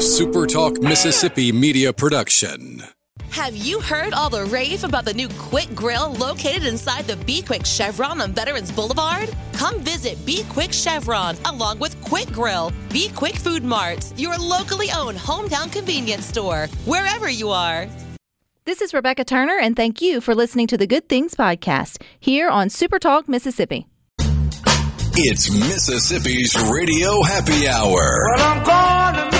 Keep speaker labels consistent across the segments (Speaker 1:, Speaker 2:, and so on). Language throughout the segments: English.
Speaker 1: a SuperTalk Mississippi media production.
Speaker 2: Have you heard all the rave about the new Quick Grill located inside the Be Quick Chevron on Veterans Boulevard? Come visit Be Quick Chevron along with Quick Grill, Be Quick Food Marts, your locally owned hometown convenience store, wherever you are.
Speaker 3: This is Rebecca Turner, and thank you for listening to the Good Things Podcast here on Supertalk Mississippi.
Speaker 1: It's Mississippi's Radio Happy Hour.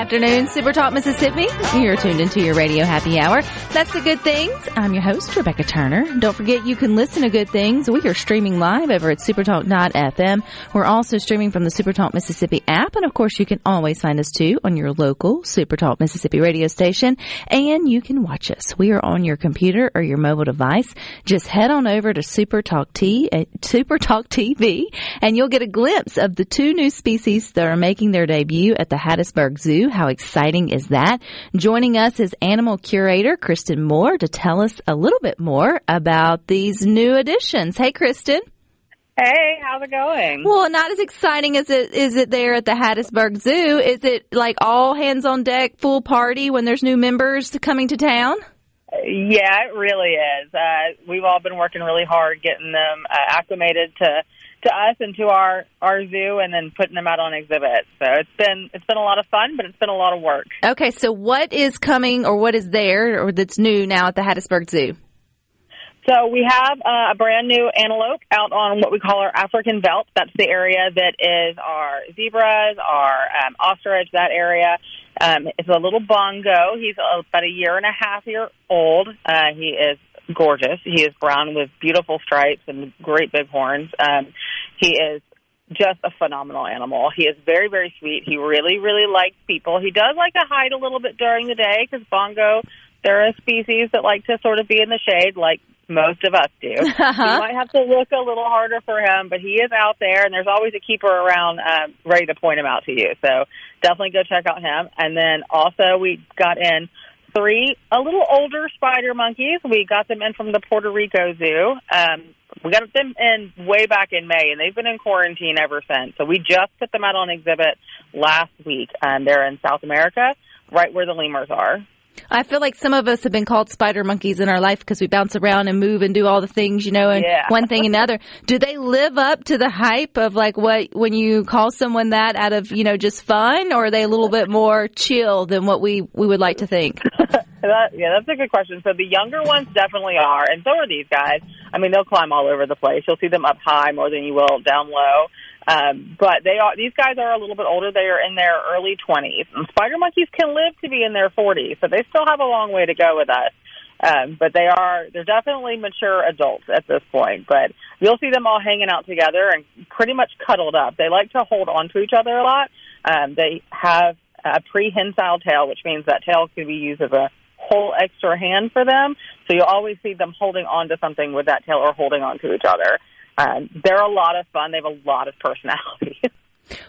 Speaker 3: Afternoon, Super Talk Mississippi. You're tuned into your radio happy hour. That's the good things. I'm your host, Rebecca Turner. Don't forget you can listen to good things. We are streaming live over at supertalk.fm. We're also streaming from the Supertalk Mississippi app. And of course, you can always find us too on your local Supertalk Mississippi radio station. And you can watch us. We are on your computer or your mobile device. Just head on over to Supertalk T, uh, Supertalk TV and you'll get a glimpse of the two new species that are making their debut at the Hattiesburg Zoo. How exciting is that? Joining us is animal curator Kristen Moore to tell us a little bit more about these new additions. Hey, Kristen.
Speaker 4: Hey, how's it going?
Speaker 3: Well, not as exciting as it is it there at the Hattiesburg Zoo. Is it like all hands on deck, full party when there's new members coming to town?
Speaker 4: Yeah, it really is. Uh, we've all been working really hard getting them uh, acclimated to to us and to our our zoo, and then putting them out on exhibit. So it's been it's been a lot of fun, but it's been a lot of work.
Speaker 3: Okay, so what is coming or what is there or that's new now at the Hattiesburg Zoo?
Speaker 4: So we have uh, a brand new antelope out on what we call our African veldt. That's the area that is our zebras, our um, ostrich, that area. Um, it's a little bongo. He's about a year and a half year old. Uh, he is gorgeous. He is brown with beautiful stripes and great big horns. Um, he is just a phenomenal animal. He is very, very sweet. He really, really likes people. He does like to hide a little bit during the day because bongo, they're a species that like to sort of be in the shade like most of us do.
Speaker 3: Uh-huh.
Speaker 4: You might have to look a little harder for him, but he is out there, and there's always a keeper around um, ready to point him out to you. So definitely go check out him. And then also we got in three a little older spider monkeys. We got them in from the Puerto Rico Zoo. Um, we got them in way back in May, and they've been in quarantine ever since. So we just put them out on exhibit last week, and they're in South America, right where the lemurs are.
Speaker 3: I feel like some of us have been called spider monkeys in our life because we bounce around and move and do all the things, you know, and
Speaker 4: Yeah.
Speaker 3: one thing and another. Do they live up to the hype of like what when you call someone that out of, you know, just fun or are they a little bit more chill than what we we would like to think?
Speaker 4: That, yeah, that's a good question. So the younger ones definitely are, and so are these guys. I mean, they'll climb all over the place. You'll see them up high more than you will down low. Um, but they are these guys are a little bit older. They are in their early twenties. Spider monkeys can live to be in their forties, so they still have a long way to go with us. Um, but they are they're definitely mature adults at this point. But you'll see them all hanging out together and pretty much cuddled up. They like to hold on to each other a lot. Um, they have a prehensile tail, which means that tail can be used as a whole extra hand for them. So you'll always see them holding on to something with that tail or holding on to each other. Um, they're a lot of fun. They have a lot of personality.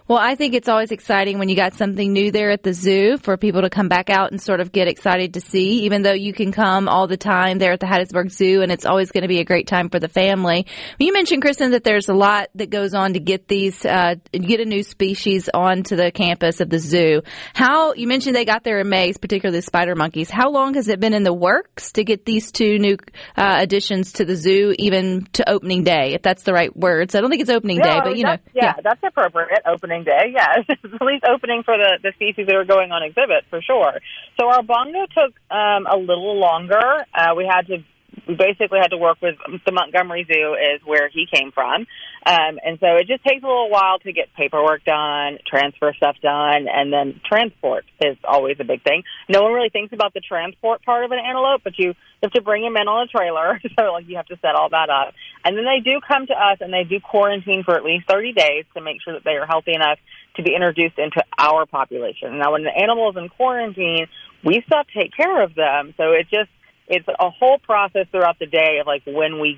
Speaker 3: Well, I think it's always exciting when you got something new there at the zoo for people to come back out and sort of get excited to see, even though you can come all the time there at the Hattiesburg Zoo and it's always going to be a great time for the family. You mentioned, Kristen, that there's a lot that goes on to get these, uh, get a new species onto the campus of the zoo. How, you mentioned they got there in May, particularly the spider monkeys. How long has it been in the works to get these two new, uh, additions to the zoo, even to opening day, if that's the right words? I don't think it's opening day, but you know.
Speaker 4: that's- yeah, that's appropriate. Opening day, yeah, at least opening for the the species that are going on exhibit for sure. So our bongo took um, a little longer. Uh, we had to. Basically had to work with the Montgomery Zoo is where he came from, um, and so it just takes a little while to get paperwork done, transfer stuff done, and then transport is always a big thing. No one really thinks about the transport part of an antelope, but you have to bring him in on a trailer, so like you have to set all that up. And then they do come to us and they do quarantine for at least 30 days to make sure that they are healthy enough to be introduced into our population. Now, when the animal is in quarantine, we still take care of them. So it just it's a whole process throughout the day of like when we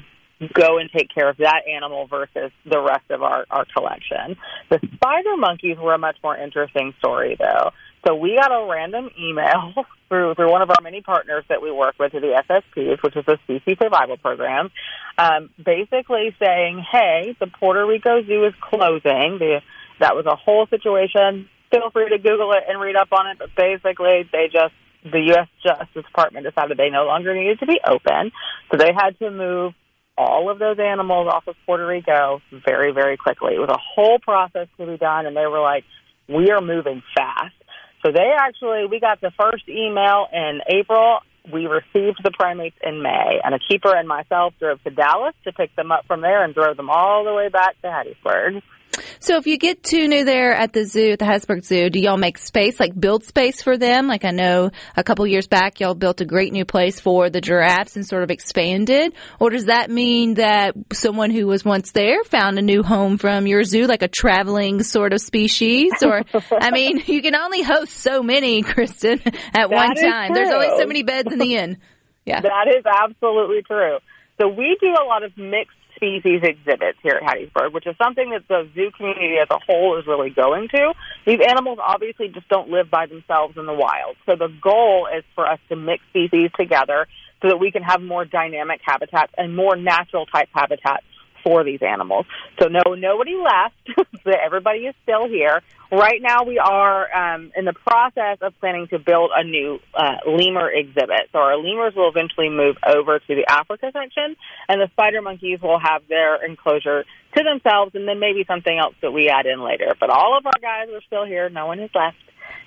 Speaker 4: go and take care of that animal versus the rest of our, our collection. The spider monkeys were a much more interesting story though. So we got a random email through through one of our many partners that we work with through the SSPs, which is the species survival program, um, basically saying, "Hey, the Puerto Rico Zoo is closing." The, that was a whole situation. Feel free to Google it and read up on it. But basically, they just the U.S. Justice Department decided they no longer needed to be open, so they had to move all of those animals off of Puerto Rico very, very quickly. It was a whole process to be done, and they were like, "We are moving fast." So they actually, we got the first email in April. We received the primates in May, and a keeper and myself drove to Dallas to pick them up from there and drove them all the way back to Hattiesburg.
Speaker 3: So if you get two new there at the zoo, at the Hattiesburg Zoo, do y'all make space, like build space for them? Like I know a couple years back y'all built a great new place for the giraffes and sort of expanded. Or does that mean that someone who was once there found a new home from your zoo, like a traveling sort of species? Or, I mean, you can only host so many, Kristen, at
Speaker 4: That
Speaker 3: one time. There's only so many beds in the inn. Yeah.
Speaker 4: That is absolutely true. So we do a lot of mixed species exhibits here at Hattiesburg, which is something that the zoo community as a whole is really going to. These animals obviously just don't live by themselves in the wild. So the goal is for us to mix species together so that we can have more dynamic habitats and more natural type habitats for these animals. So no, nobody left. Everybody is still here. Right now, we are um, in the process of planning to build a new uh, lemur exhibit. So our lemurs will eventually move over to the Africa section, and the spider monkeys will have their enclosure to themselves, and then maybe something else that we add in later. But all of our guys are still here. No one has left.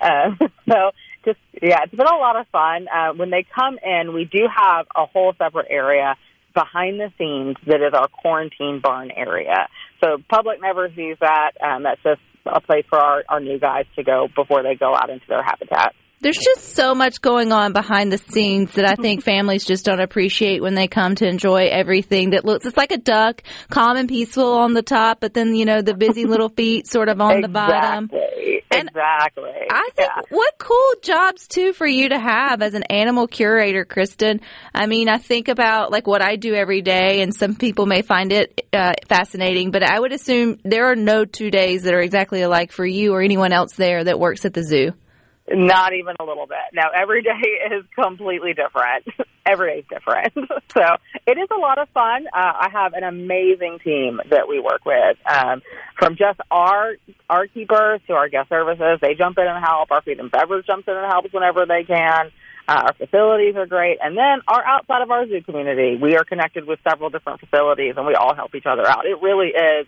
Speaker 4: Uh, so just yeah, it's been a lot of fun. Uh, when they come in, we do have a whole separate area behind the scenes that is our quarantine barn area. So public never sees that. Um, that's just a place for our, our new guys to go before they go out into their habitat.
Speaker 3: There's just so much going on behind the scenes that I think families just don't appreciate when they come to enjoy everything that looks, it's like a duck, calm and peaceful on the top, but then, you know, the busy little feet sort of on the bottom.
Speaker 4: Exactly.
Speaker 3: And
Speaker 4: exactly.
Speaker 3: I think
Speaker 4: Yeah.
Speaker 3: what cool jobs too for you to have as an animal curator, Kristen. I mean, I think about like what I do every day, and some people may find it uh, fascinating, but I would assume there are no two days that are exactly alike for you or anyone else there that works at the zoo.
Speaker 4: Not even a little bit. Now, every day is completely different. every day is different. so it is a lot of fun. Uh, I have an amazing team that we work with. Um, from just our our keepers to our guest services, they jump in and help. Our food and beverage jumps in and helps whenever they can. Uh, our facilities are great. And then our outside of our zoo community, we are connected with several different facilities and we all help each other out. It really is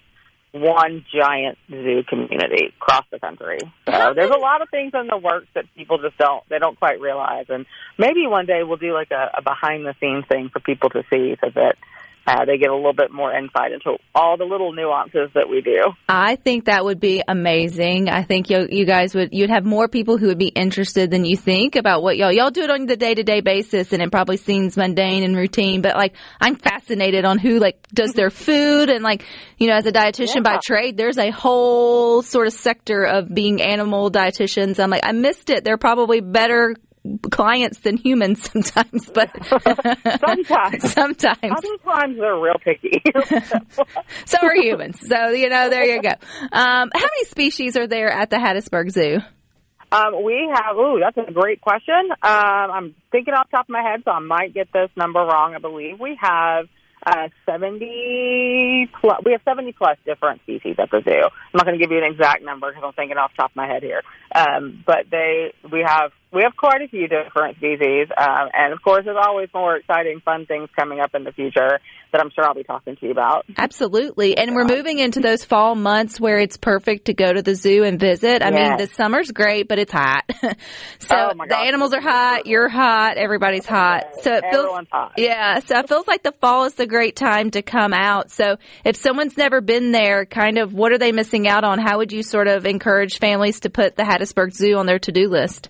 Speaker 4: one giant zoo community across the country. So oh, there's a lot of things in the works that people just don't they don't quite realize. And maybe one day we'll do like a, a behind the scenes thing for people to see so that uh, they get a little bit more insight into all the little nuances that we do.
Speaker 3: I think that would be amazing. I think you you guys would you'd have more people who would be interested than you think about what y'all y'all do it on the day to day basis, and it probably seems mundane and routine. But like, I'm fascinated on who like does their food, and like, you know, as a dietitian by trade, there's a whole sort of sector of being animal dietitians. I'm like, I missed it. They're probably better clients than humans sometimes, but
Speaker 4: Sometimes.
Speaker 3: sometimes
Speaker 4: Other times they're real picky.
Speaker 3: so are humans. So you know, there you go. Um, how many species are there at the Hattiesburg Zoo?
Speaker 4: Um, we have, ooh, that's a great question. Um, I'm thinking off the top of my head, so I might get this number wrong. I believe we have uh, 70 plus, we have 70 plus different species at the zoo. I'm not going to give you an exact number because I'm thinking off the top of my head here. Um, but they, we have, we have quite a few different species. Um, and of course, there's always more exciting, fun things coming up in the future that I'm sure I'll be talking to you about.
Speaker 3: Absolutely. And we're moving into those fall months where it's perfect to go to the zoo and visit. I mean, the summer's great, but it's hot. so
Speaker 4: Oh,
Speaker 3: the animals are hot, you're hot, everybody's hot. So it feels
Speaker 4: Everyone's hot.
Speaker 3: Yeah, so it feels like the fall is a great time to come out. So if someone's never been there, kind of what are they missing out on? How would you sort of encourage families to put the Hattiesburg Zoo on their to-do list?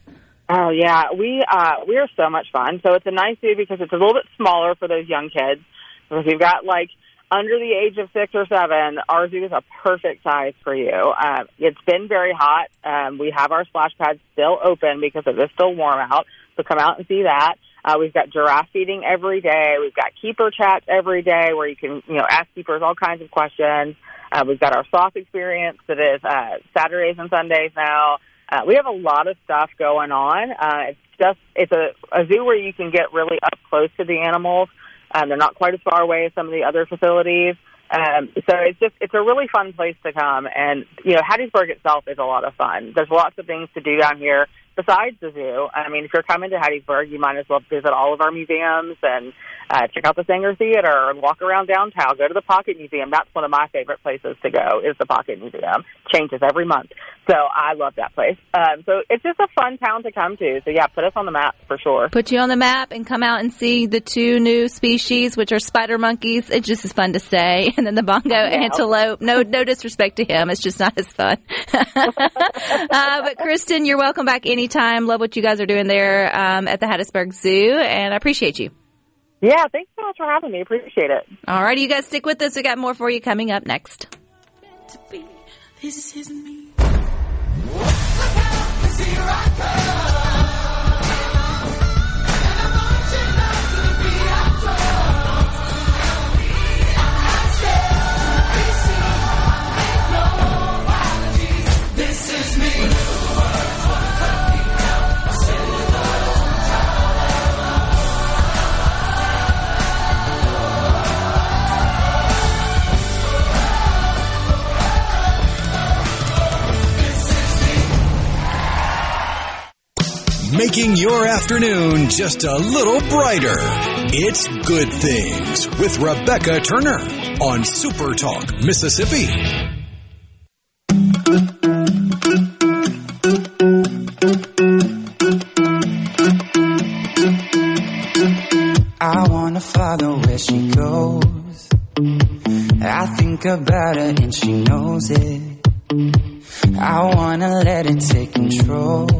Speaker 4: Oh yeah, we uh we are so much fun. So it's a nice zoo because it's a little bit smaller for those young kids. Because you've got like under the age of six or seven, our zoo is a perfect size for you. Uh, it's been very hot. Um, we have our splash pads still open because it is still warm out. So come out and see that. Uh, we've got giraffe feeding every day. We've got keeper chats every day where you can, you know, ask keepers all kinds of questions. Uh, we've got our sloth experience that is uh, Saturdays and Sundays now. Uh, we have a lot of stuff going on. Uh, it's just it's a, a zoo where you can get really up close to the animals. Um, they're not quite as far away as some of the other facilities. Um, so it's just it's a really fun place to come, and you know Hattiesburg itself is a lot of fun. There's lots of things to do down here besides the zoo. I mean, if you're coming to Hattiesburg, you might as well visit all of our museums and uh, check out the Saenger Theater and walk around downtown. Go to the Pocket Museum. That's one of my favorite places to go. Is the Pocket Museum. Changes every month, so I love that place. Um, so it's just a fun town to come to. So yeah, put us on the map for sure.
Speaker 3: Put you on the map and come out and see the two new species, which are spider monkeys. It just is fun to say, and then the bongo antelope. No, no disrespect to him. It's just not as fun. uh, but Kristen, you're welcome back anytime. Love what you guys are doing there um, at the Hattiesburg Zoo, and I appreciate you.
Speaker 4: Yeah, thanks so much for having me. Appreciate it.
Speaker 3: All right, you guys stick with us. We got more for you coming up next.
Speaker 5: This is me.
Speaker 1: Making your afternoon just a little brighter. It's Good Things with Rebecca Turner on Super Talk, Mississippi.
Speaker 6: I wanna follow where she goes. I think about her and she knows it. I wanna let it take control.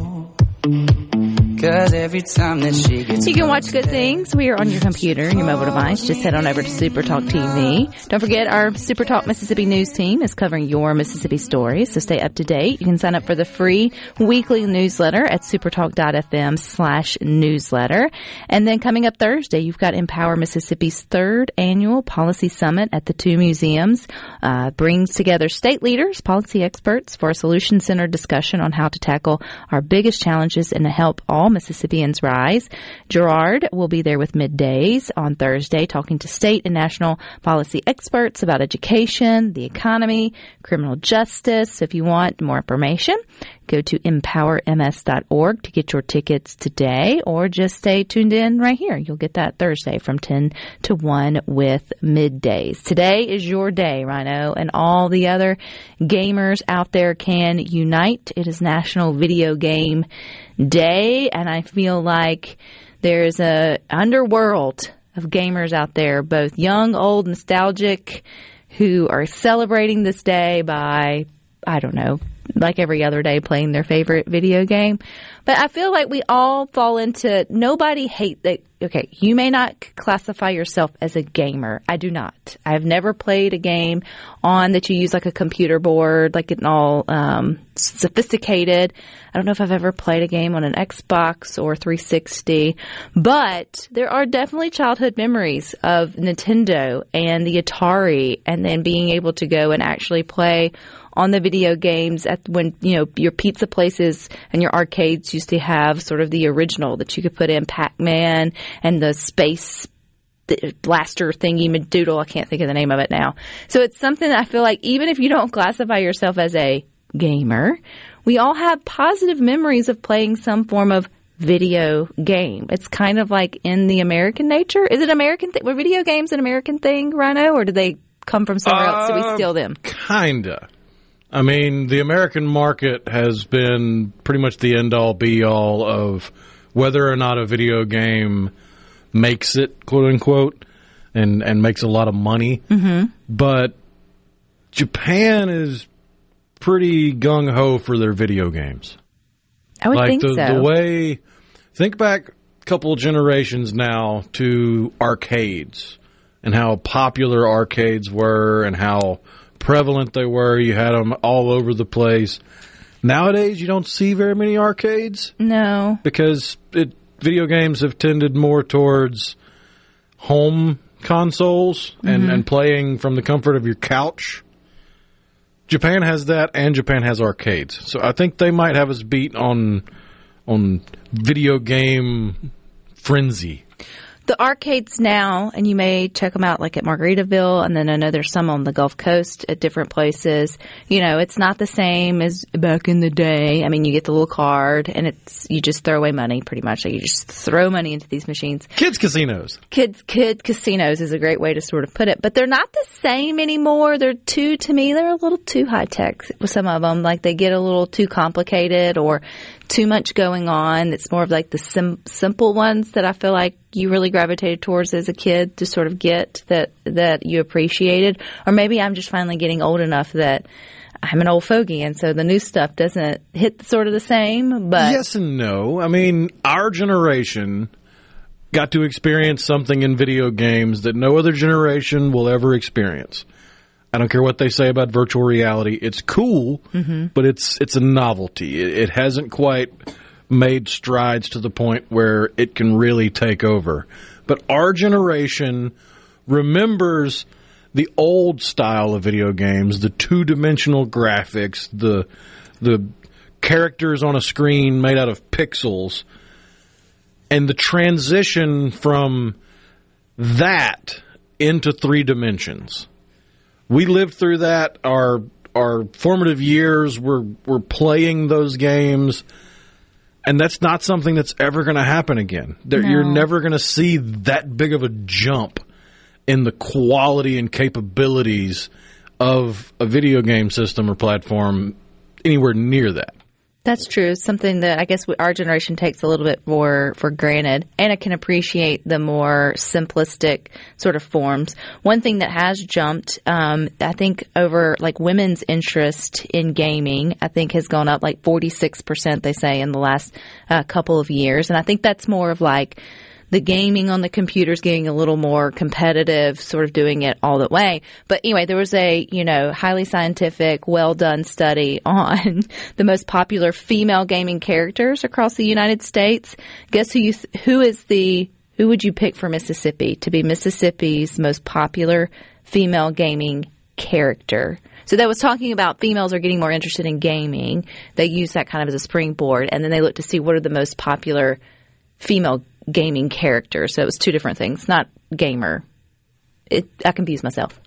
Speaker 6: Cause every time that she gets
Speaker 3: You can watch Good Things. We are on your computer, your mobile device. Just head on over to Super Talk TV. Don't forget our Super Talk Mississippi News team is covering your Mississippi stories, so stay up to date. You can sign up for the free weekly newsletter at supertalk.fm slash newsletter. And then coming up Thursday, you've got Empower Mississippi's third annual policy summit at the two museums. Uh, brings together state leaders, policy experts for a solution-centered discussion on how to tackle our biggest challenges and to help all Mississippians rise. Gerard will be there with middays on Thursday talking to state and national policy experts about education, the economy, criminal justice. So if you want more information, go to empowerms.org to get your tickets today or just stay tuned in right here. You'll get that Thursday from 10 to 1 with middays. Today is your day, Rhino, and all the other gamers out there can unite. It is National Video Game Day, and I feel like there's a underworld of gamers out there, both young, old, nostalgic, who are celebrating this day by, I don't know, like every other day playing their favorite video game. But I feel like we all fall into nobody hate that. Okay, you may not classify yourself as a gamer. I do not. I've never played a game on that you use like a computer board, like it all um, sophisticated. I don't know if I've ever played a game on an Xbox or 360, but there are definitely childhood memories of Nintendo and the Atari, and then being able to go and actually play on the video games at when you know your pizza places and your arcades used to have sort of the original that you could put in Pac-Man and the space blaster thingy doodle. I can't think of the name of it now. So it's something that I feel like even if you don't classify yourself as a gamer, we all have positive memories of playing some form of video game. It's kind of like in the American nature. Is it American? Th- were video games an American thing, Rhino, or do they come from somewhere else? Do we
Speaker 7: Uh,
Speaker 3: steal them?
Speaker 7: Kinda. I mean, the American market has been pretty much the end all be all of whether or not a video game makes it, quote unquote, and, and makes a lot of money. Mm-hmm. But Japan is pretty gung ho for their video games.
Speaker 3: I would
Speaker 7: like
Speaker 3: think
Speaker 7: the,
Speaker 3: so.
Speaker 7: the way, think back a couple generations now to arcades and how popular arcades were and how prevalent they were. You had them all over the place. Nowadays, you don't see very many arcades
Speaker 3: no.
Speaker 7: because it video games have tended more towards home consoles and,
Speaker 3: Mhm.
Speaker 7: and playing from the comfort of your couch. Japan has that, and Japan has arcades. So I think they might have us beat on on video game frenzy.
Speaker 3: The arcades now, and you may check them out like at Margaritaville, and then I know there's some on the Gulf Coast at different places. You know, it's not the same as back in the day. I mean, you get the little card, and it's you just throw away money pretty much. Like you just throw money into these machines.
Speaker 7: Kids casinos.
Speaker 3: Kids, kid casinos is a great way to sort of put it, but they're not the same anymore. They're too, to me, they're a little too high tech with some of them. Like they get a little too complicated or too much going on. It's more of like the sim- simple ones that I feel like you really gravitated towards as a kid to sort of get that that you appreciated. Or maybe I'm just finally getting old enough that I'm an old fogey, and so the new stuff doesn't hit sort of the same. But
Speaker 7: yes and no. I mean, our generation got to experience something in video games that no other generation will ever experience. I don't care what they say about virtual reality. It's cool,
Speaker 3: Mhm.
Speaker 7: but it's it's a novelty. It, it hasn't quite made strides to the point where it can really take over. But our generation remembers the old style of video games, the two-dimensional graphics, the the characters on a screen made out of pixels, and the transition from that into three dimensions. We lived through that. Our our formative years were were playing those games, and that's not something that's ever going to happen again. There, You're never going to see that big of a jump in the quality and capabilities of a video game system or platform anywhere near that.
Speaker 3: That's true. Something that I guess our generation takes a little bit more for granted, and it can appreciate the more simplistic sort of forms. One thing that has jumped, um, I think, over like women's interest in gaming, I think has gone up like forty six percent. They say in the last uh, couple of years, and I think that's more of like the gaming on the computers getting a little more competitive, sort of doing it all the way. But anyway, there was a, you know, highly scientific, well done study on the most popular female gaming characters across the United States. Guess who you, th- who is the, who would you pick for Mississippi to be Mississippi's most popular female gaming character? So that was talking about females are getting more interested in gaming. They use that kind of as a springboard, and then they look to see what are the most popular female gaming character. So it was two different things, not gamer. It, I confused myself.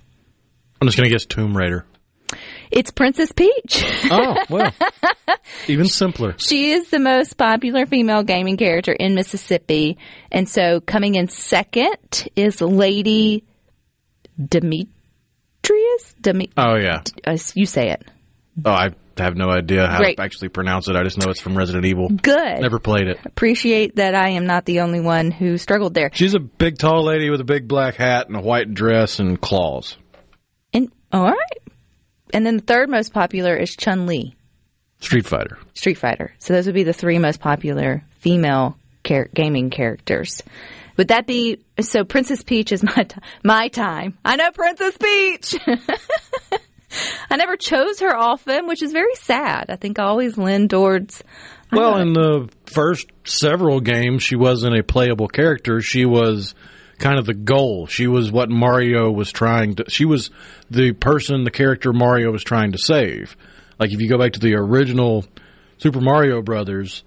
Speaker 7: I'm just going to guess Tomb Raider.
Speaker 3: It's Princess Peach.
Speaker 7: Oh, well, even simpler.
Speaker 3: She is the most popular female gaming character in Mississippi. And so coming in second is Lady Demetrius? Demi-
Speaker 7: Oh, yeah.
Speaker 3: uh, you say it.
Speaker 7: Oh, I have no idea how
Speaker 3: Great.
Speaker 7: to actually pronounce it. I just know it's from Resident Evil.
Speaker 3: Good.
Speaker 7: Never played it.
Speaker 3: Appreciate that I am not the only one who struggled there.
Speaker 7: She's a big, tall lady with a big black hat and a white dress and claws.
Speaker 3: And all right. And then the third most popular is Chun Li.
Speaker 7: Street Fighter.
Speaker 3: Street Fighter. So those would be the three most popular female char- gaming characters. Would that be so? Princess Peach is my t- my time. I know Princess Peach. I never chose her often, which is very sad. I think I always lean towards.
Speaker 7: Well, in the first several games, she wasn't a playable character. She was kind of the goal. She was what Mario was trying to. She was the person, the character Mario was trying to save. Like if you go back to the original Super Mario Brothers,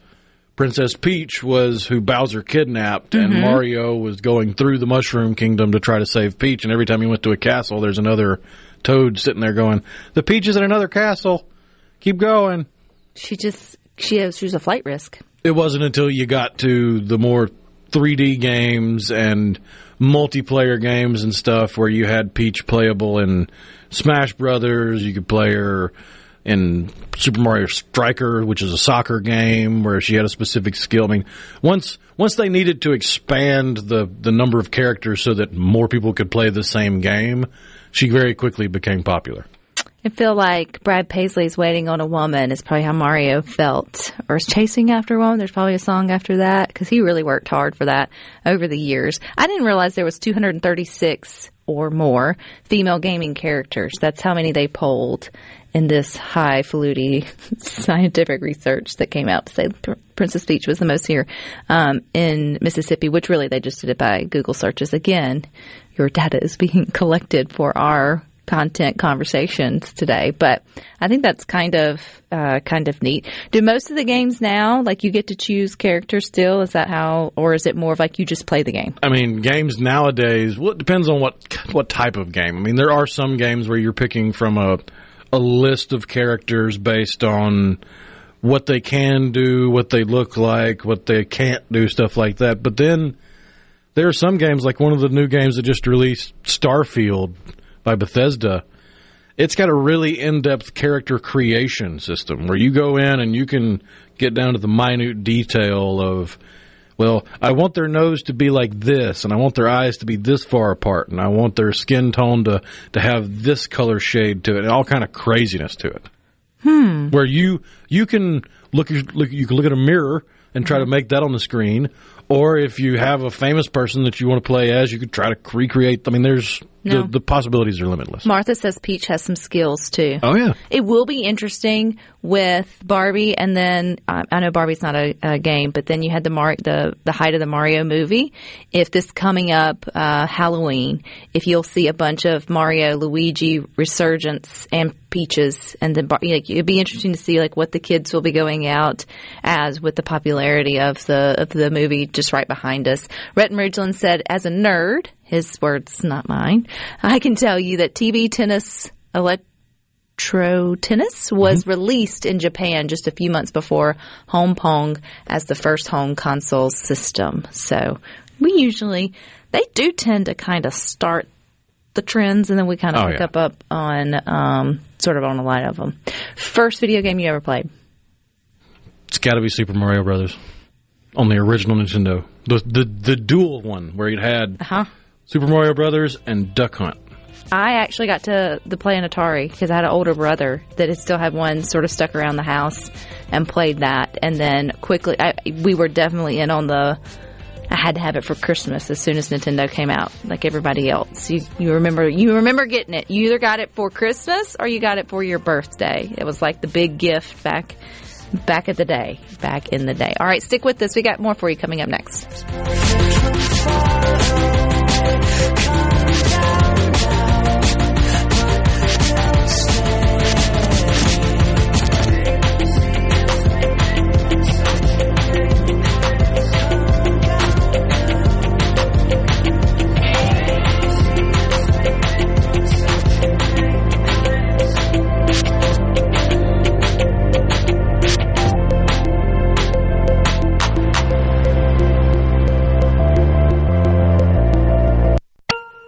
Speaker 7: Princess Peach was who Bowser kidnapped, and
Speaker 8: Mhm.
Speaker 7: Mario was going through the Mushroom Kingdom to try to save Peach. And every time he went to a castle, there's another Toad sitting there going, "The Peach is in another castle. Keep going."
Speaker 3: She just she has, she was a flight risk.
Speaker 7: It wasn't until you got to the more 3D games and multiplayer games and stuff where you had Peach playable in Smash Brothers. You could play her in Super Mario Striker, which is a soccer game where she had a specific skill. I mean, once once they needed to expand the the number of characters so that more people could play the same game, she very quickly became popular.
Speaker 3: I feel like Brad Paisley's Waiting on a Woman is probably how Mario felt. Or is Chasing After a Woman. There's probably a song after that because he really worked hard for that over the years. I didn't realize there was 236 or more female gaming characters. That's how many they polled in this highfalutin scientific research that came out to say Princess Peach was the most here um, in Mississippi, which really they just did it by Google searches. Again, your data is being collected for our content conversations today, but I think that's kind of uh, kind of neat. Do most of the games now like you get to choose characters still? Is that how, or is it more of like you just play the game?
Speaker 7: I mean, games nowadays. Well, it depends on what what type of game. I mean, there are some games where you're picking from a a list of characters based on what they can do, what they look like, what they can't do, stuff like that. But then there are some games, like one of the new games that just released, Starfield by Bethesda. It's got a really in depth character creation system where you go in and you can get down to the minute detail of, well, I want their nose to be like this, and I want their eyes to be this far apart, and I want their skin tone to, to have this color shade to it, and all kind of craziness to it.
Speaker 3: Hmm.
Speaker 7: Where you you can look, look you can look at a mirror and try to make that on the screen, or if you have a famous person that you want to play as, you could try to recreate. I mean, there's
Speaker 3: No.
Speaker 7: the, the possibilities are limitless.
Speaker 3: Martha says Peach has some skills too.
Speaker 7: Oh yeah,
Speaker 3: It will be interesting with Barbie, and then uh, I know Barbie's not a, a game, but then you had the Mar- the the height of the Mario movie. If this coming up uh, Halloween, if you'll see a bunch of Mario, Luigi resurgence, and Peaches, and then Bar- like, it'd be interesting to see like what the kids will be going out as with the popularity of the of the movie just right behind us. Rhett Ridgeland said, as a nerd, his words, not mine, I can tell you that TV tennis. Electro Tennis was released in Japan just a few months before Home Pong as the first home console system. So we usually, they do tend to kind of start the trends and then we kind of
Speaker 7: Oh,
Speaker 3: pick
Speaker 7: yeah.
Speaker 3: up up on um, sort of on a line of them. First video game you ever played?
Speaker 7: it's got to be Super Mario Brothers on the original Nintendo, the the the dual one where it had
Speaker 3: Huh?
Speaker 7: Super Mario Brothers and Duck Hunt.
Speaker 3: I actually got to, the play an Atari because I had an older brother that still had one sort of stuck around the house and played that. And then quickly, I, we were definitely in on the. I had to have it for Christmas as soon as Nintendo came out, like everybody else. You, you remember you remember getting it. You either got it for Christmas or you got it for your birthday. It was like the big gift back back at the day, back in the day. All right, stick with this. We got more for you coming up next.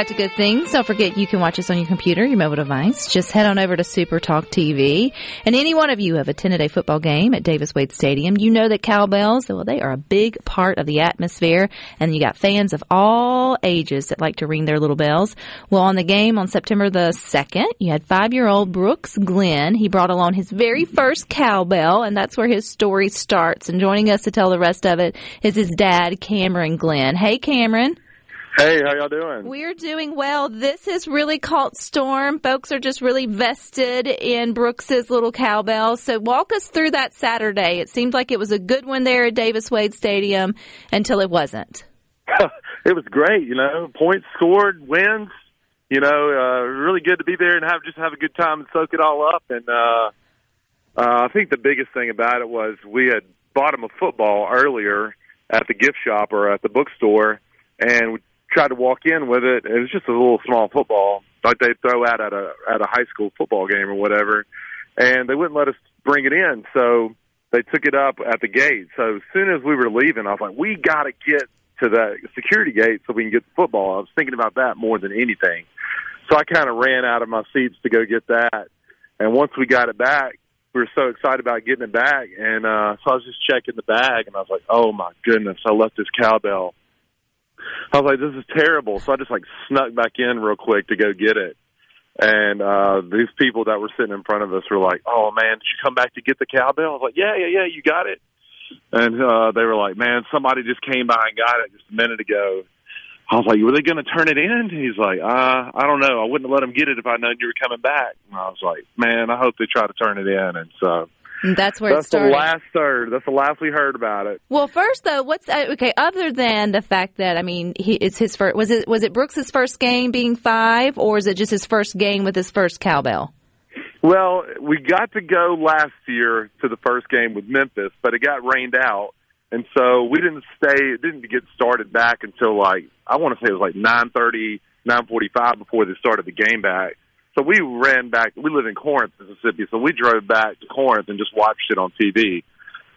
Speaker 3: Back to Good Things. Don't forget you can watch us on your computer, your mobile device. Just head on over to Super Talk TV. And any one of you have attended a football game at Davis Wade Stadium, you know that cowbells, well, they are a big part of the atmosphere. And you got fans of all ages that like to ring their little bells. Well, on the game on September the 2nd, you had five-year-old Brooks Glenn. He brought along his very first cowbell, and that's where his story starts. And joining us to tell the rest of it is his dad, Cameron Glenn. Hey, Cameron.
Speaker 9: Hey, how y'all doing?
Speaker 3: We're doing well. This has really caught storm. Folks are just really vested in Brooks's little cowbell. So walk us through that Saturday. It seemed like it was a good one there at Davis Wade Stadium until it wasn't.
Speaker 9: it was great, you know. Points scored, wins. You know, uh, really good to be there and have just have a good time and soak it all up. And uh, uh, I think the biggest thing about it was we had bought him a football earlier at the gift shop or at the bookstore, and we tried to walk in with it. It was just a little small football, like they throw out at a at a high school football game or whatever, and they wouldn't let us bring it in. So they took it up at the gate. So as soon as we were leaving, I was like, we got to get to the security gate so we can get the football. I was thinking about that more than anything. So I kind of ran out of my seats to go get that. And once we got it back, we were so excited about getting it back. And uh, so I was just checking the bag, and I was like, oh my goodness, I left this cowbell. I was like, this is terrible. So I just like snuck back in real quick to go get it. And uh these people that were sitting in front of us were like, "Oh man, did you come back to get the cowbell?" I was like, "Yeah, yeah, yeah, you got it." And uh they were like, "Man, somebody just came by and got it just a minute ago." I was like, "Were they going to turn it in?" He's like, "Uh, I don't know. I wouldn't have let them get it if I known you were coming back." And I was like, "Man, I hope they try to turn it in." And so
Speaker 3: And that's where it started.
Speaker 9: that's the last third. That's the last we heard about it.
Speaker 3: Well, first though, what's uh, okay? Other than the fact that I mean, he it's his first. Was it was it Brooks's first game being five, or is it just his first game with his first cowbell?
Speaker 9: Well, we got to go last year to the first game with Memphis, but it got rained out, and so we didn't stay. It didn't get started back until like I want to say it was like nine thirty, nine forty-five before they started the game back. So we ran back. We live in Corinth, Mississippi, so we drove back to Corinth and just watched it on TV.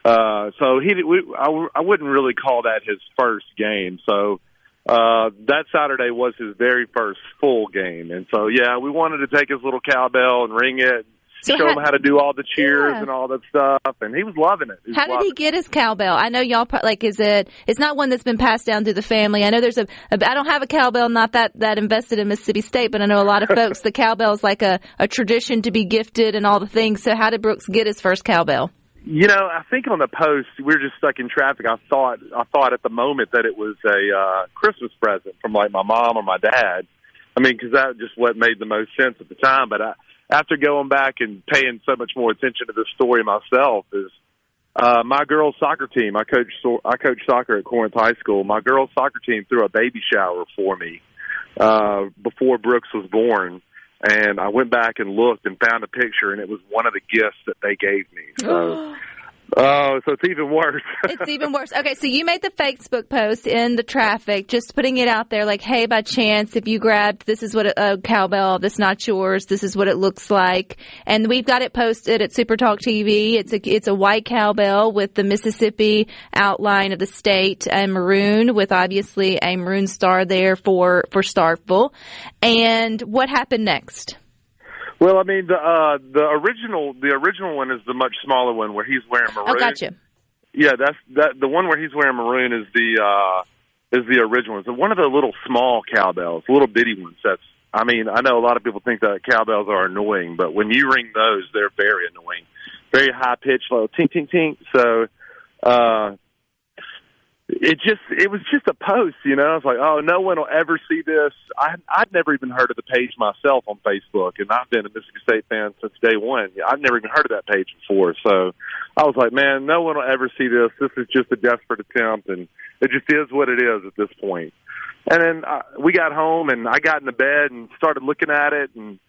Speaker 9: Uh, so he, we, I, I wouldn't really call that his first game. So uh, that Saturday was his very first full game, and so yeah, we wanted to take his little cowbell and ring it,
Speaker 3: So
Speaker 9: show
Speaker 3: how-
Speaker 9: him how to do all the cheers
Speaker 3: Yeah.
Speaker 9: and all that stuff, and he was loving it. He
Speaker 3: How did he get his cowbell? I know y'all like is it? It's not one that's been passed down through the family. I know there's a. a I don't have a cowbell, not that that invested in Mississippi State, but I know a lot of folks the cowbell is like a a tradition to be gifted and all the things. So how did Brooks get his first cowbell?
Speaker 9: You know, I think on the post we were just stuck in traffic. I thought I thought at the moment that it was a uh, Christmas present from like my mom or my dad. I mean, because that just what made the most sense at the time. But I, after going back and paying so much more attention to the story myself, is uh, my girls' soccer team. I coach so I coach soccer at Corinth High School. My girls' soccer team threw a baby shower for me uh, before Brooks was born. And I went back and looked and found a picture, and it was one of the gifts that they gave me. So, oh, so it's even worse.
Speaker 3: It's even worse. Okay, so you made the Facebook post in the traffic, just putting it out there like, hey, by chance, if you grabbed this is what a, a cowbell, that's not yours, this is what it looks like. And we've got it posted at Super Talk TV. It's a, it's a white cowbell with the Mississippi outline of the state and maroon with obviously a maroon star there for, for Starkville. And what happened next?
Speaker 9: Well, I mean, the uh, the original the original one is the much smaller one where he's wearing maroon.
Speaker 3: Oh, gotcha.
Speaker 9: Yeah, that's that. The one where he's wearing maroon is the uh, is the original. It's one of the little small cowbells, little bitty ones. That's. I mean, I know a lot of people think that cowbells are annoying, but when you ring those, they're very annoying. Very high pitched, little tink tink tink. So, uh, it just it was just a post, you know. I was like, oh, no one will ever see this. I I'd never even heard of the page myself on Facebook, and I've been a Mississippi State fan since day one. I've never even heard of that page before, so I was like, man, no one will ever see this. This is just a desperate attempt, and it just is what it is at this point. And then uh, we got home, and I got into bed and started looking at it, and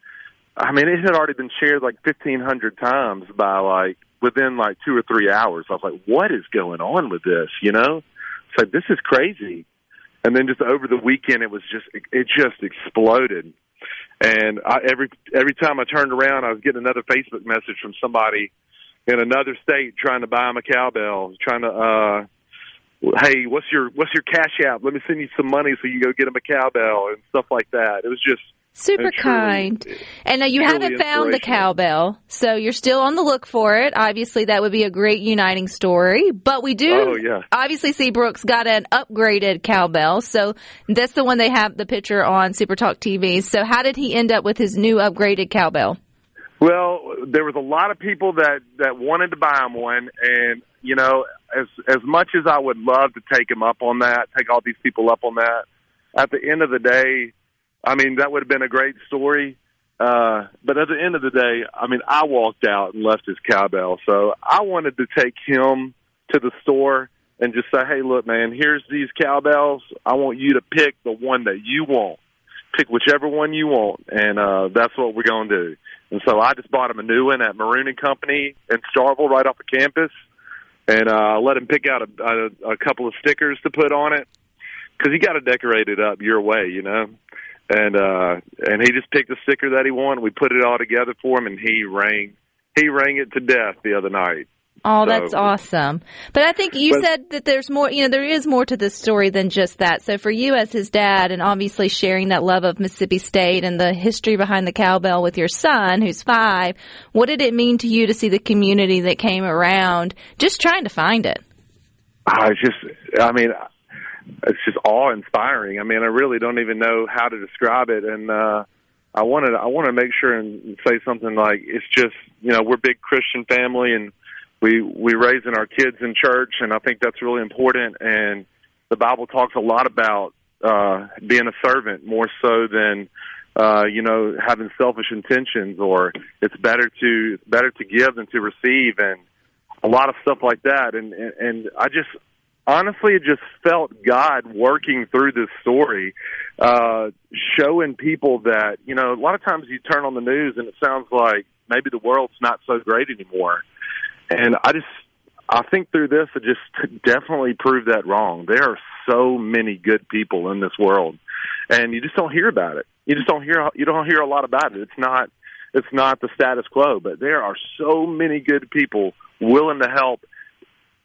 Speaker 9: I mean, it had already been shared like fifteen hundred times by like within like two or three hours. I was like, what is going on with this? You know, it's like this is crazy. And then just over the weekend, it was just it just exploded. And I, every every time I turned around, I was getting another Facebook message from somebody in another state trying to buy him a cowbell, trying to, uh, hey, what's your what's your cash app? Let me send you some money so you go get him a cowbell and stuff like that. It was just
Speaker 3: Super
Speaker 9: truly-
Speaker 3: kind. And now you haven't found the cowbell, so you're still on the look for it. Obviously, that would be a great uniting story. But we do
Speaker 9: Oh, yeah.
Speaker 3: obviously see Brooks got an upgraded cowbell, so that's the one they have the picture on Super Talk TV. So how did he end up with his new upgraded cowbell?
Speaker 9: Well, there was a lot of people that that wanted to buy him one, and you know, as as much as I would love to take him up on that, take all these people up on that, at the end of the day, I mean, that would have been a great story. Uh, but at the end of the day, I mean, I walked out and left his cowbell, so I wanted to take him to the store and just say, "Hey, look, man, here's these cowbells. I want you to pick the one that you want. Pick whichever one you want, and uh, that's what we're going to do." And so I just bought him a new one at Maroon and Company in Starkville, right off the campus. and uh, let him pick out a, a, a couple of stickers to put on it because you got to decorate it up your way, you know. And uh, and he just picked the sticker that he wanted. We put it all together for him, and he rang he rang it to death the other night.
Speaker 3: Oh,
Speaker 9: So-
Speaker 3: that's awesome. But I think you
Speaker 9: But-
Speaker 3: said that there's more, you know, there is more to this story than just that. So for you as his dad and obviously sharing that love of Mississippi State and the history behind the cowbell with your son who's five, what did it mean to you to see the community that came around just trying to find it?
Speaker 9: I just, I mean, it's just awe inspiring. I mean, I really don't even know how to describe it. And, uh, I wanted, I want to make sure and say something like, it's just, you know, we're a big Christian family and we, we raising our kids in church. And I think that's really important. And the Bible talks a lot about, uh, being a servant more so than, uh, you know, having selfish intentions or it's better to, better to give than to receive. And, a lot of stuff like that and and, and I just honestly it just felt God working through this story uh showing people that you know a lot of times you turn on the news and it sounds like maybe the world's not so great anymore. And I just I think through this it just definitely proved that wrong. There are so many good people in this world and you just don't hear about it. You just don't hear you don't hear a lot about it. It's not it's not the status quo but there are so many good people willing to help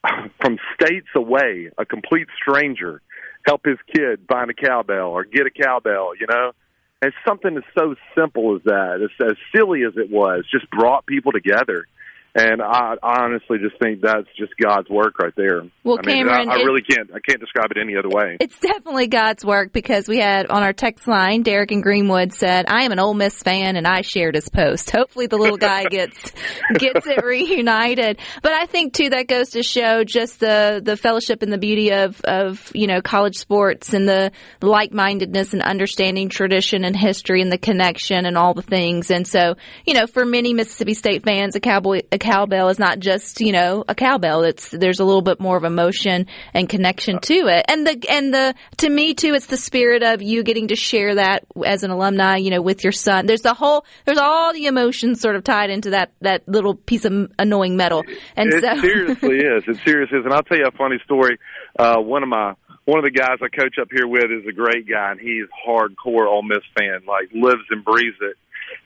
Speaker 9: from states away, a complete stranger help his kid find a cowbell or get a cowbell, you know? And something as so simple as that, as, as silly as it was, just brought people together. And I, I honestly just think that's just God's work right there.
Speaker 3: Well,
Speaker 9: I mean,
Speaker 3: Cameron,
Speaker 9: I, I really can't. I can't describe it any other way.
Speaker 3: It's definitely God's work because we had on our text line, Derek in Greenwood said, I am an Ole Miss fan and I shared his post. Hopefully the little guy gets, gets it reunited. But I think too that goes to show just the, the fellowship and the beauty of, of, you know, college sports and the like-mindedness and understanding tradition and history and the connection and all the things. And so, you know, for many Mississippi State fans, a cowboy, a cowbell is not just, you know, a cowbell. It's, there's a little bit more of emotion and connection to it. And the, and the, to me too, it's the spirit of you getting to share that as an alumni, you know, with your son. There's the whole, there's all the emotions sort of tied into that, that little piece of annoying metal. And
Speaker 9: it
Speaker 3: so,
Speaker 9: seriously is. It seriously is. And I'll tell you a funny story. Uh, one of my one of the guys I coach up here with is a great guy, and he's hardcore Ole Miss fan, like lives and breathes it.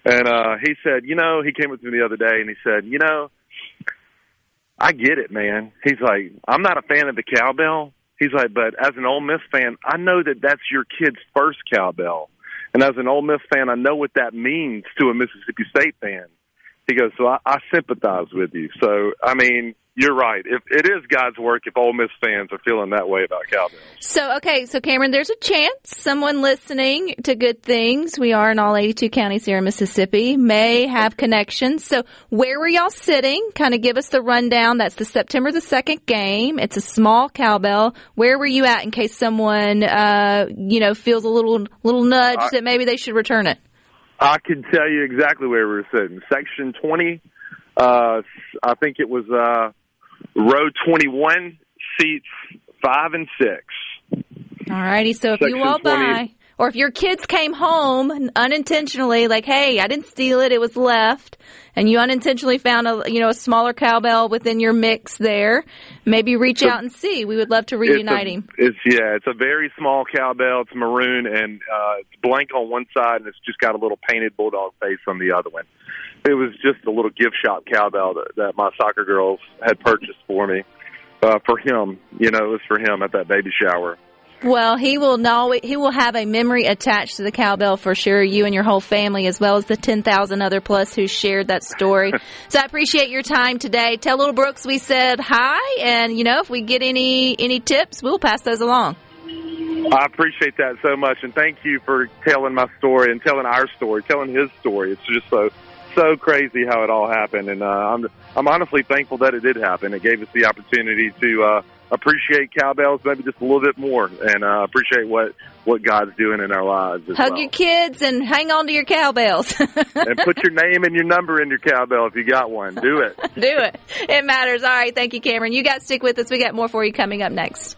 Speaker 9: And uh, he said, you know, he came with me the other day, and he said, you know, I get it, man. He's like, I'm not a fan of the cowbell. He's like, but as an Ole Miss fan, I know that that's your kid's first cowbell, and as an Ole Miss fan, I know what that means to a Mississippi State fan. He goes, so I, I sympathize with you. So, I mean, you're right. If it is God's work, if Ole Miss fans are feeling that way about cowbells.
Speaker 3: So, okay, so Cameron, there's a chance someone listening to Good Things, we are in all 82 counties here in Mississippi, may have connections. So, where were y'all sitting? Kind of give us the rundown. That's the September the 2nd game. It's a small cowbell. Where were you at in case someone, uh, you know, feels a little, little nudge
Speaker 9: I-
Speaker 3: that maybe they should return it?
Speaker 9: I can tell you exactly where we were sitting. Section 20, uh, I think it was uh, row 21, seats 5 and 6.
Speaker 3: All righty. so if you
Speaker 9: Section
Speaker 3: walk
Speaker 9: 20.
Speaker 3: by, or if your kids came home unintentionally, like, hey, I didn't steal it, it was left, and you unintentionally found a, you know, a smaller cowbell within your mix there, maybe reach
Speaker 9: So-
Speaker 3: out and see. We would love to reunite
Speaker 9: it's a,
Speaker 3: him.
Speaker 9: It's yeah, it's a very small cowbell. It's maroon and uh, it's blank on one side, and it's just got a little painted bulldog face on the other one. It was just a little gift shop cowbell that, that my soccer girls had purchased for me uh, for him. You know, it was for him at that baby shower.
Speaker 3: Well, he will know, he will have a memory attached to the cowbell for sure, you and your whole family, as well as the 10,000 other plus who shared that story. so I appreciate your time today. Tell little Brooks we said hi, and you know, if we get any, any tips, we'll pass those along.
Speaker 9: I appreciate that so much, and thank you for telling my story and telling our story, telling his story. It's just so so crazy how it all happened, and uh, I'm I'm honestly thankful that it did happen. It gave us the opportunity to uh, appreciate cowbells maybe just a little bit more, and uh, appreciate what what God's doing in our lives.
Speaker 3: Hug
Speaker 9: well.
Speaker 3: your kids and hang on to your cowbells.
Speaker 9: and put your name and your number in your cowbell if you got one. Do it.
Speaker 3: Do it. It matters. All right. Thank you, Cameron. You got to stick with us. We got more for you coming up next.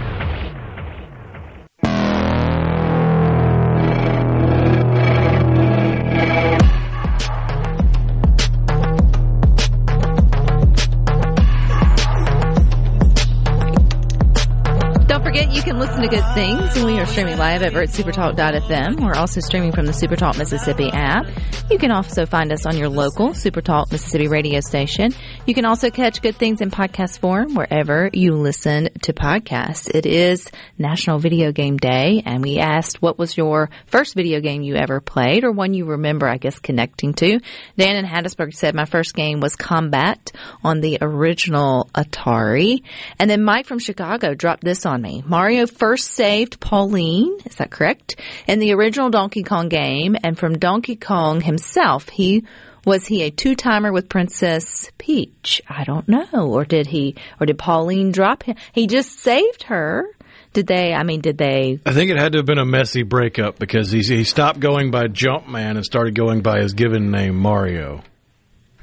Speaker 3: Listen to good things. and We are streaming live over at supertalk.fm. We're also streaming from the Supertalk Mississippi app. You can also find us on your local Supertalk Mississippi radio station. You can also catch good things in podcast form wherever you listen to podcasts. It is National Video Game Day and we asked what was your first video game you ever played or one you remember, I guess, connecting to. Dan in Hattiesburg said my first game was Combat on the original Atari. And then Mike from Chicago dropped this on me. Mario first saved Pauline, is that correct? In the original Donkey Kong game and from Donkey Kong himself, he was he a two timer with Princess Peach? I don't know. Or did he, or did Pauline drop him? He just saved her. Did they, I mean, did they,
Speaker 7: I think it had to have been a messy breakup because he, he stopped going by Jumpman and started going by his given name, Mario.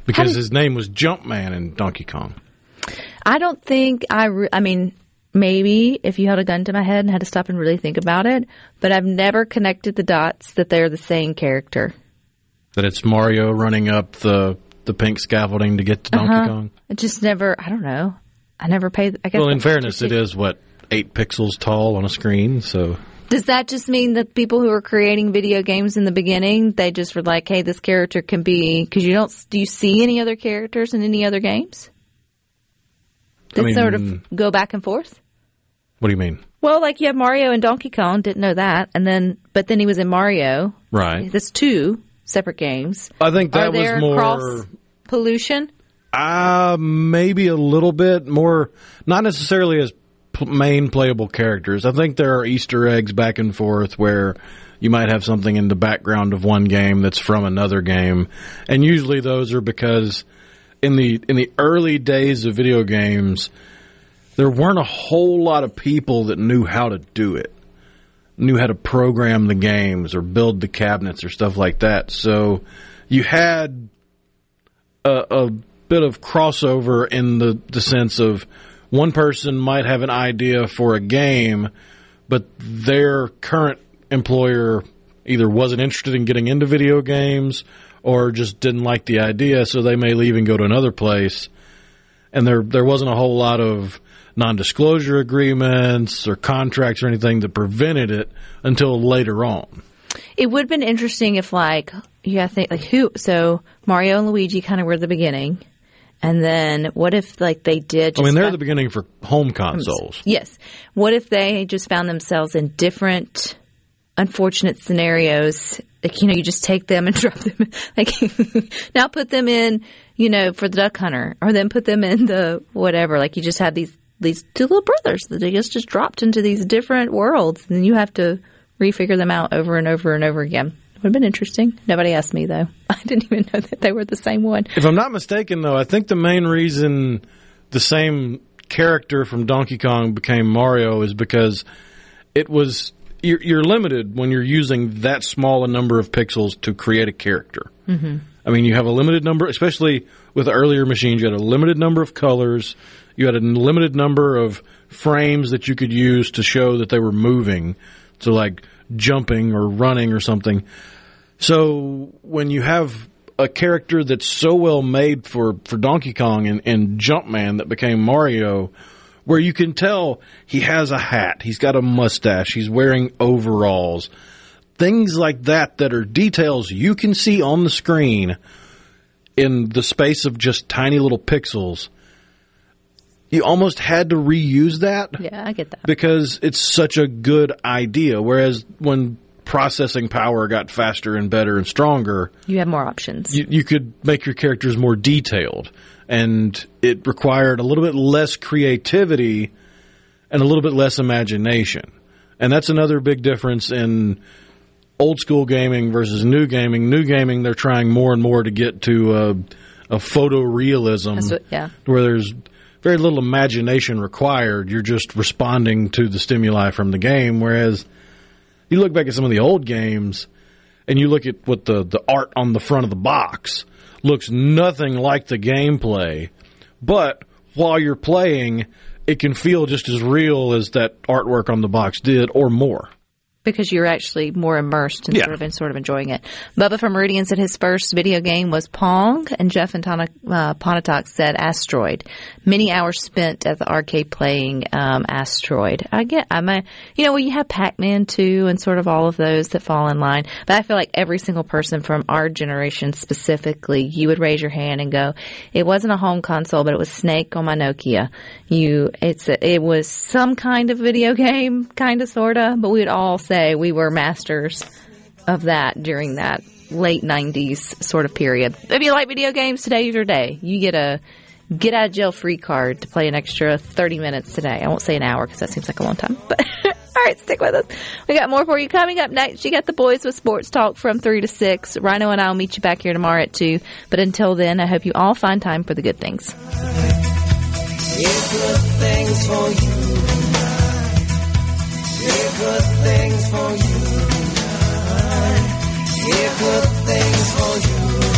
Speaker 7: Because his name was Jumpman in Donkey Kong.
Speaker 3: I don't think I, re- I mean, maybe if you held a gun to my head and had to stop and really think about it, but I've never connected the dots that they're the same character.
Speaker 7: That it's Mario running up the, the pink scaffolding to get to Donkey
Speaker 3: Uh-huh.
Speaker 7: Kong.
Speaker 3: It just never, I don't know. I never paid, I guess.
Speaker 7: Well, in fairness, it is what, eight pixels tall on a screen, so.
Speaker 3: Does that just mean that people who were creating video games in the beginning, they just were like, hey, this character can be, because you don't, do you see any other characters in any other games?
Speaker 7: I
Speaker 3: That sort of go back and forth?
Speaker 7: What do you mean?
Speaker 3: Well, like you have Mario and Donkey Kong, didn't know that. And then, but then he was in Mario.
Speaker 7: Right.
Speaker 3: That's two separate games.
Speaker 7: I think that was more.
Speaker 3: cross pollution?
Speaker 7: Uh, maybe a little bit more, not necessarily as p- main playable characters. I think there are Easter eggs back and forth where you might have something in the background of one game that's from another game, and usually those are because in the in the early days of video games, there weren't a whole lot of people that knew how to do it, knew how to program the games or build the cabinets or stuff like that. So you had a, a bit of crossover in the, the sense of one person might have an idea for a game, but their current employer either wasn't interested in getting into video games or just didn't like the idea, so they may leave and go to another place. And there there wasn't a whole lot of non-disclosure agreements or contracts or anything that prevented it until later on.
Speaker 3: It would have been interesting if, like, you got to think, like, who? So Mario and Luigi kind of were the beginning, and then what if, like, they did?
Speaker 7: I
Speaker 3: Just
Speaker 7: mean, they're
Speaker 3: found-
Speaker 7: the beginning for home consoles.
Speaker 3: Yes. What if they just found themselves in different unfortunate scenarios? Like, you know, you just take them and drop them. Like, now put them in, you know, for the duck hunter, or then put them in the whatever. Like, you just have these these two little brothers that they just just dropped into these different worlds, and you have to refigure them out over and over and over again. Would have been interesting. Nobody asked me though. I didn't even know that they were the same one.
Speaker 7: If I'm not mistaken, though, I think the main reason the same character from Donkey Kong became Mario is because it was you're, you're limited when you're using that small a number of pixels to create a character.
Speaker 3: Mm-hmm.
Speaker 7: I mean, you have a limited number, especially with earlier machines. You had a limited number of colors. You had a limited number of frames that you could use to show that they were moving. So, like jumping or running or something. So, when you have a character that's so well made for, for Donkey Kong and, and Jumpman that became Mario, where you can tell he has a hat, he's got a mustache, he's wearing overalls, things like that that are details you can see on the screen in the space of just tiny little pixels. You almost had to reuse that
Speaker 3: Yeah, I get that.
Speaker 7: because it's such a good idea. Whereas when processing power got faster and better and stronger,
Speaker 3: You have more options.
Speaker 7: you, you could make your characters more detailed. And it required a little bit less creativity and a little bit less imagination. And that's another big difference in old school gaming versus new gaming. New gaming, they're trying more and more to get to a, a photorealism
Speaker 3: what- yeah.
Speaker 7: where there's very little imagination required. You're just responding to the stimuli from the game. Whereas you look back at some of the old games, and you look at what the the art on the front of the box looks nothing like the gameplay, but while you're playing, it can feel just as real as that artwork on the box did, or more
Speaker 3: because you're actually more immersed and
Speaker 7: Yeah.
Speaker 3: sort of and sort of enjoying it. Bubba from Meridian said his first video game was Pong, and Jeff and Tana, uh, said Asteroid. Many hours spent at the arcade playing um, Asteroid. I get, I'm a, you know, well, you have Pac-Man too, and sort of all of those that fall in line. But I feel like every single person from our generation specifically, you would raise your hand and go, "It wasn't a home console, but it was Snake on my Nokia." You, it's a, it was some kind of video game, kind of sorta, but we would all say we were masters of that during that late '90s sort of period. If you like video games, today's your day. You get a get out of jail free card to play an extra 30 minutes today. I won't say an hour because that seems like a long time, but all right, stick with us. We got more for you coming up next. You got the boys with sports talk from 3 to 6. Rhino and I will meet you back here tomorrow at 2. But until then, I hope you all find time for the good things.
Speaker 10: Good things for you. You. Yeah, good things for you.